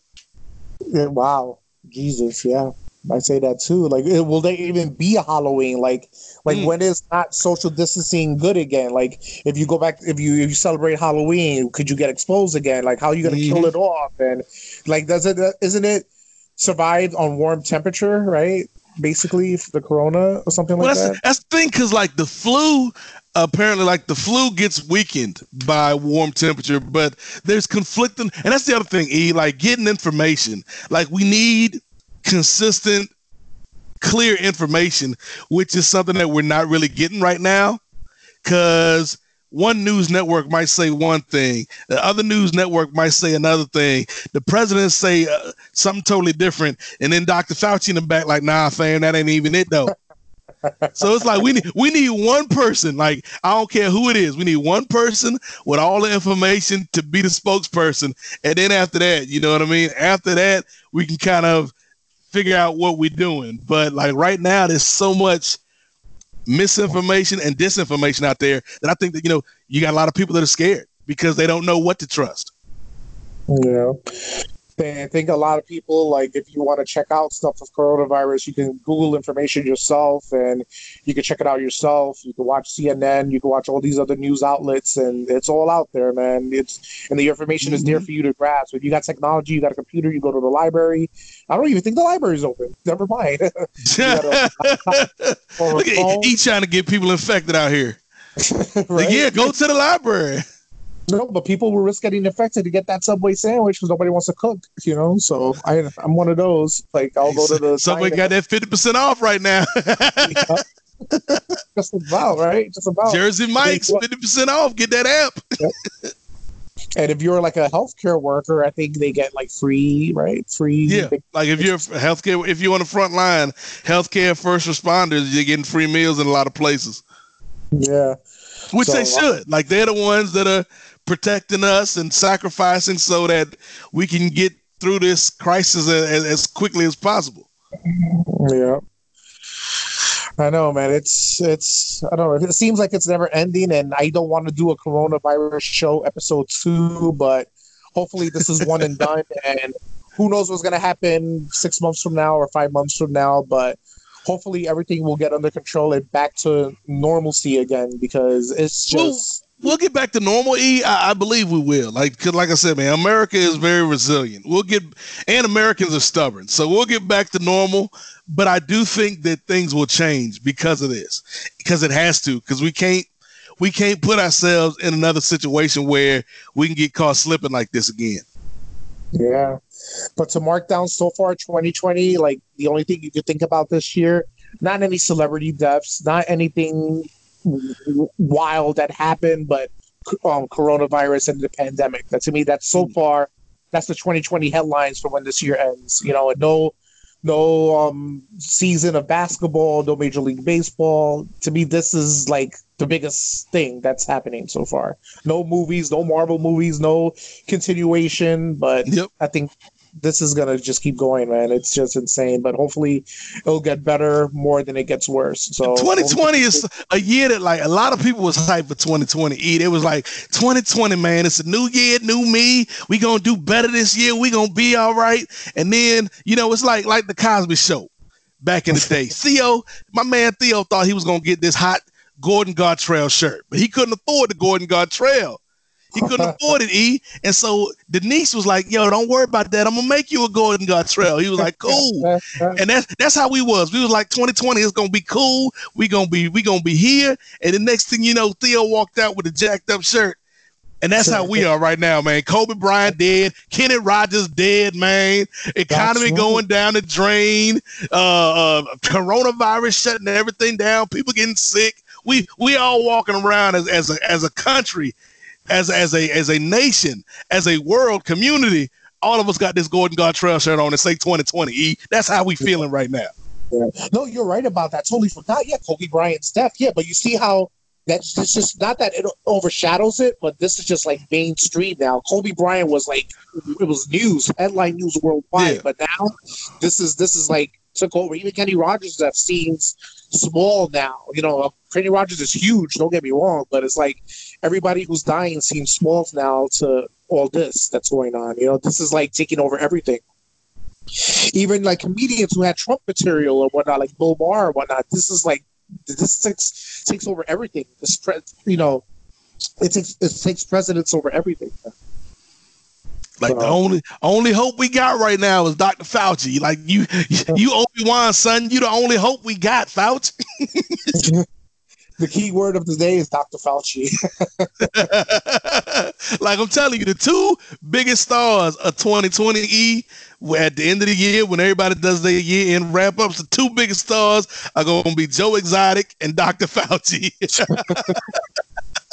Yeah, wow, Jesus, yeah, I say that too. Like, will there even be a Halloween? Like, like Mm. when is not social distancing good again? Like, if you go back, if you if you celebrate Halloween, could you get exposed again? Like, how are you going to kill Mhm. it off? And like, does it isn't it survive on warm temperature? Right, basically, the corona or something well like that's that. that's the thing because like the flu apparently like the flu gets weakened by warm temperature but there's conflicting and that's the other thing e like getting information like we need consistent clear information which is something that we're not really getting right now because one news network might say one thing the other news network might say another thing the president say uh, something totally different and then dr fauci in the back like nah fam that ain't even it though <laughs> so it's like we need we need one person. Like I don't care who it is. We need one person with all the information to be the spokesperson. And then after that, you know what I mean? After that, we can kind of figure out what we're doing. But like right now, there's so much misinformation and disinformation out there that I think that you know you got a lot of people that are scared because they don't know what to trust. Yeah. I think a lot of people like if you want to check out stuff of coronavirus, you can Google information yourself, and you can check it out yourself. You can watch CNN, you can watch all these other news outlets, and it's all out there, man. It's and the information is there mm-hmm. for you to grasp. If you got technology, you got a computer, you go to the library. I don't even think the library is open. <laughs> Never mind. <laughs> <laughs> a Look at he trying to get people infected out here. Like, yeah, go to the library. No, but people will risk getting infected to get that Subway sandwich because nobody wants to cook, you know. So I, I'm one of those. Like I'll go to the <laughs> Subway got that fifty percent off right now. <laughs> just about right, just about. Jersey Mike's fifty percent off. Get that app. And if you're like a healthcare worker, I think they get like free, right? Free. Yeah, like if you're healthcare, if you're on the front line, healthcare first responders, you're getting free meals in a lot of places, yeah. which they So, uh, should. Like they're the ones that are protecting us and sacrificing so that we can get through this crisis as, as quickly as possible. Yeah. I know, man. It's it's I don't know. It seems like it's never ending, and I don't want to do a coronavirus show episode two, but hopefully this is one and <laughs> done. And who knows what's gonna happen six months from now or five months from now, but hopefully everything will get under control and back to normalcy again because it's Well, just We'll get back to normal. E, I, I believe we will. Like, 'cause like I said, man, America is very resilient. We'll get, and Americans are stubborn, so we'll get back to normal. But I do think that things will change because of this, because it has to, because we can't, we can't put ourselves in another situation where we can get caught slipping like this again. Yeah. But to mark down so far 2020, like the only thing you could think about this year, not any celebrity deaths, not anything wild that happened, but um, coronavirus and the pandemic. That to me, that's so far, that's the 2020 headlines for when this year ends. You know, and no, no um, season of basketball, no Major League Baseball. To me, this is like the biggest thing that's happening so far. No movies, no Marvel movies, no continuation. But Yep. I think this is gonna just keep going, man. It's just insane. But hopefully, it'll get better more than it gets worse. So 2020 is a year that like a lot of people was hyped for 2020. E, it was like 2020, man. It's a new year, new me. We gonna do better this year. We gonna be all right. And then you know it's like like the Cosby Show back in the day. <laughs> Theo, my man Theo thought he was gonna get this hot Gordon Gartrell shirt, but he couldn't afford the Gordon Gartrell. He couldn't afford it, E. And so Denise was like, "Yo, don't worry about that. I'm gonna make you a Gordon Gartrell." He was like, "Cool." <laughs> and that's that's how we was. We was like 2020 is gonna be cool. We gonna be we gonna be here. And the next thing you know, Theo walked out with a jacked up shirt. And that's how we are right now, man. Kobe Bryant dead, Kenny Rogers dead, man. Economy right. going down the drain. Uh, uh, coronavirus shutting everything down. People getting sick. We we all walking around as, as a as a country, as as a as a nation, as a world community. All of us got this Gordon Gartrell shirt on and say 2020. E. That's how we feeling right now. No, you're right about that. Totally forgot. Yeah, Kobe Bryant's death. Yeah, but you see how that's it's just not that it overshadows it, but this is just like mainstream now. Kobe Bryant was like it was news, headline news worldwide, Yeah. but now this is this is like took over. Even Kenny Rogers death seems small now. You know, Kenny Rogers is huge. Don't get me wrong, but it's like everybody who's dying seems small now to all this that's going on. You know, this is like taking over everything. Even like comedians who had Trump material or whatnot, like Bill Maher or whatnot. This is like this takes takes over everything. This pre- you know, it takes it takes precedence over everything. Like the only only hope we got right now is Dr. Fauci. Like you you <laughs> Obi Wan son, you the only hope we got, Fauci. <laughs> The key word of the day is Dr. Fauci. <laughs> like I'm telling you, the two biggest stars of 2020 E at the end of the year when everybody does their year end wrap ups, the two biggest stars are going to be Joe Exotic and Dr. <laughs> Fauci.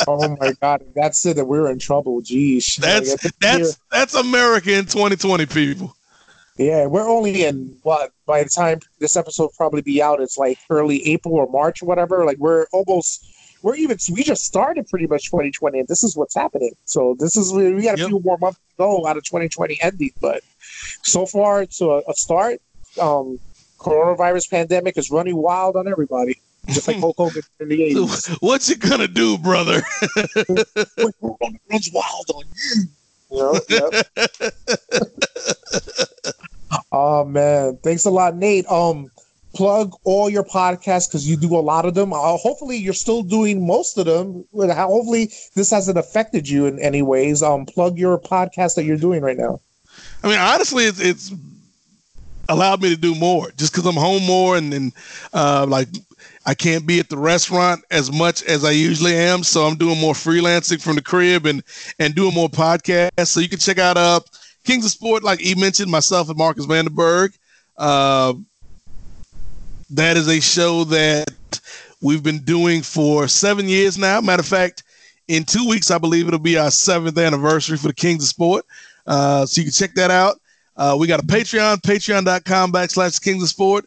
oh my god, that's it. That we're in trouble. Jeez, that's that's that's America in 2020, people. Yeah. We're only in what by the time this episode probably be out, it's like early April or March or whatever. Like we're almost. We're even we just started pretty much 2020, and this is what's happening. So this is we we got a Yep. few more months to go out of 2020 ending, but so far to a, a start, um, coronavirus pandemic is running wild on everybody, just like Hulk Hogan in the 80s. What you gonna do, brother? <laughs> runs wild on you. You know? Yep. <laughs> oh man, thanks a lot, Nate. Um, plug all your podcasts because you do a lot of them. Uh, hopefully, you're still doing most of them. Hopefully, this hasn't affected you in any ways. Um, plug your podcast that you're doing right now. I mean, honestly, it's, it's allowed me to do more just because I'm home more and then uh, like I can't be at the restaurant as much as I usually am. So I'm doing more freelancing from the crib and and doing more podcasts. So you can check out uh Kings of Sport, like he mentioned, myself and Marcus Vanderberg. Uh, that is a show that we've been doing for seven years now. Matter of fact, in two weeks, I believe it'll be our seventh anniversary for the Kings of Sport. Uh, so you can check that out. Uh, we got a Patreon, patreon.com backslash Kings of Sport,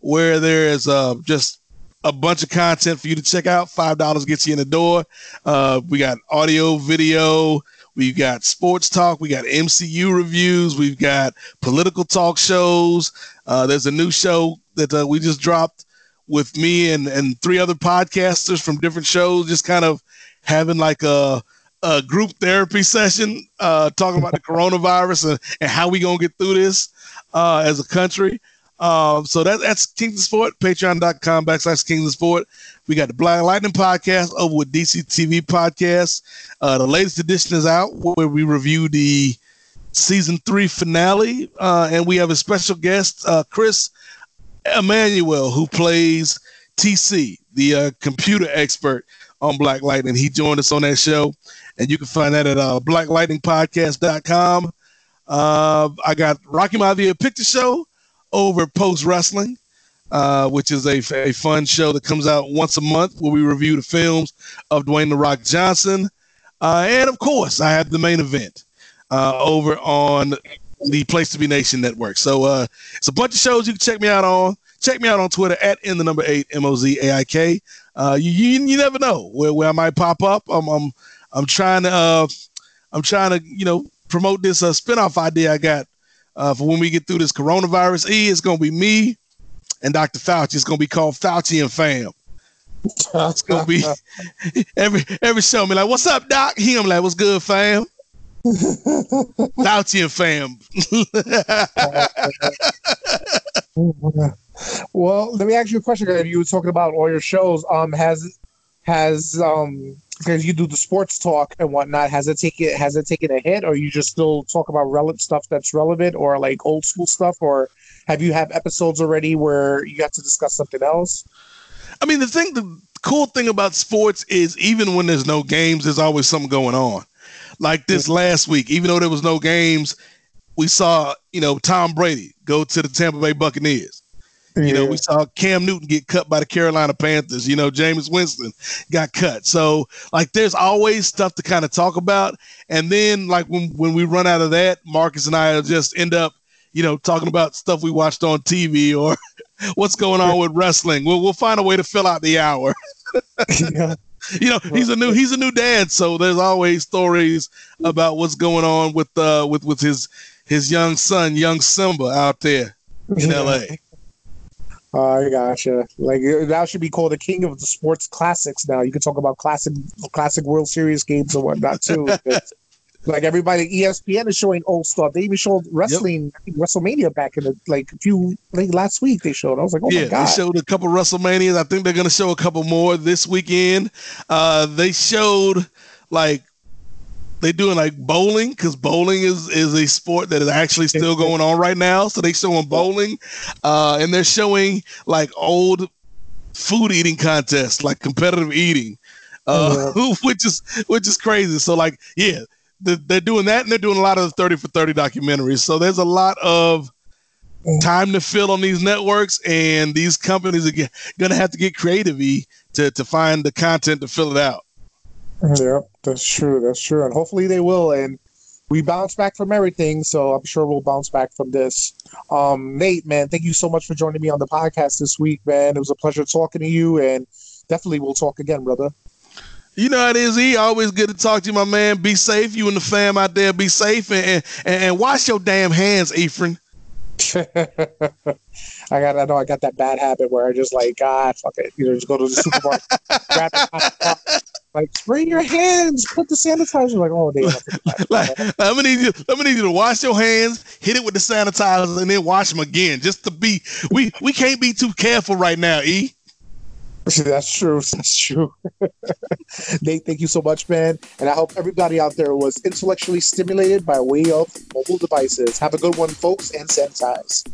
where there is uh, just a bunch of content for you to check out. $5 gets you in the door. Uh, we got audio, video. We've got sports talk. We got MCU reviews. We've got political talk shows. Uh, there's a new show that uh, we just dropped with me and and three other podcasters from different shows, just kind of having like a a group therapy session, uh, talking about the <laughs> coronavirus and, and how we gonna get through this uh, as a country. Um, so that, that's Kings of Sport, patreon.com backslash Kings of Sport. We got the Black Lightning podcast over with DC TV podcast. Uh, the latest edition is out where we review the season three finale. Uh, and we have a special guest, uh, Chris Emmanuel, who plays TC, the uh, computer expert on Black Lightning. He joined us on that show. And you can find that at uh, blacklightningpodcast.com. Uh, I got Rocky Maivia Picture Show over Post Wrestling, uh, which is a, a fun show that comes out once a month where we review the films of Dwayne The Rock Johnson. Uh, and of course, I have the main event uh, over on the Place to Be Nation network. So uh, it's a bunch of shows you can check me out on. Check me out on Twitter at in the number eight M O Z A I K. Uh, you, you never know where, where I might pop up. I'm I'm I'm trying to uh, I'm trying to you know promote this uh, spinoff idea I got uh, for when we get through this coronavirus. E, it's gonna be me and Dr. Fauci. It's gonna be called Fauci and Fam. It's gonna be <laughs> every every show. Me like, what's up, Doc? He I'm like, what's good, fam? <laughs> Fauci and Fam. <laughs> well, let me ask you a question. You were talking about all your shows. Um, has has um because you do the sports talk and whatnot. Has it taken has it taken a hit, or you just still talk about relevant stuff that's relevant, or like old school stuff, or have you have episodes already where you got to discuss something else? I mean, the thing, the cool thing about sports is even when there's no games, there's always something going on. Like this mm-hmm. last week, even though there was no games, we saw you know Tom Brady go to the Tampa Bay Buccaneers. You know, we saw Cam Newton get cut by the Carolina Panthers. You know, Jameis Winston got cut. So, like, there's always stuff to kind of talk about. And then, like, when, when we run out of that, Marcus and I will just end up, you know, talking about stuff we watched on TV or <laughs> what's going on with wrestling. We'll, we'll find a way to fill out the hour. <laughs> yeah. You know, he's a new he's a new dad, so there's always stories about what's going on with uh with with his his young son, young Simba, out there in L.A. Oh, I gotcha. Like that should be called the king of the sports classics. Now you can talk about classic, classic World Series games and whatnot too. <laughs> like everybody, ESPN is showing old stuff. They even showed wrestling, yep. WrestleMania back in the like a few like last week. They showed. I was like, oh yeah, my god. they showed a couple WrestleManias. I think they're gonna show a couple more this weekend. Uh, they showed like they doing like bowling because bowling is is a sport that is actually still going on right now. So they showing bowling, uh, and they're showing like old food eating contests, like competitive eating, uh, yeah. <laughs> which is which is crazy. So like, yeah, they're, they're doing that, and they're doing a lot of the thirty for thirty documentaries. So there's a lot of time to fill on these networks, and these companies are going to have to get creative to to find the content to fill it out. Yeah, that's true. That's true. And hopefully they will. And we bounce back from everything. So I'm sure we'll bounce back from this. Um, Nate, man, thank you so much for joining me on the podcast this week, man. It was a pleasure talking to you. And definitely we'll talk again, brother. You know how it is, E. Always good to talk to you, my man. Be safe. You and the fam out there, be safe and and, and wash your damn hands, Efren. <laughs> I got I know I got that bad habit where I just like God fuck it. You know, just go to the supermarket, grab it, like spray your hands, put the sanitizer. Like, oh, damn. <laughs> like, I'm gonna need you. I'm gonna need you to wash your hands, hit it with the sanitizer, and then wash them again. Just to be, we we can't be too careful right now, E. That's true. <laughs> That's true. <laughs> Nate, thank you so much, man. And I hope everybody out there was intellectually stimulated by way of mobile devices. Have a good one, folks, and sanitize.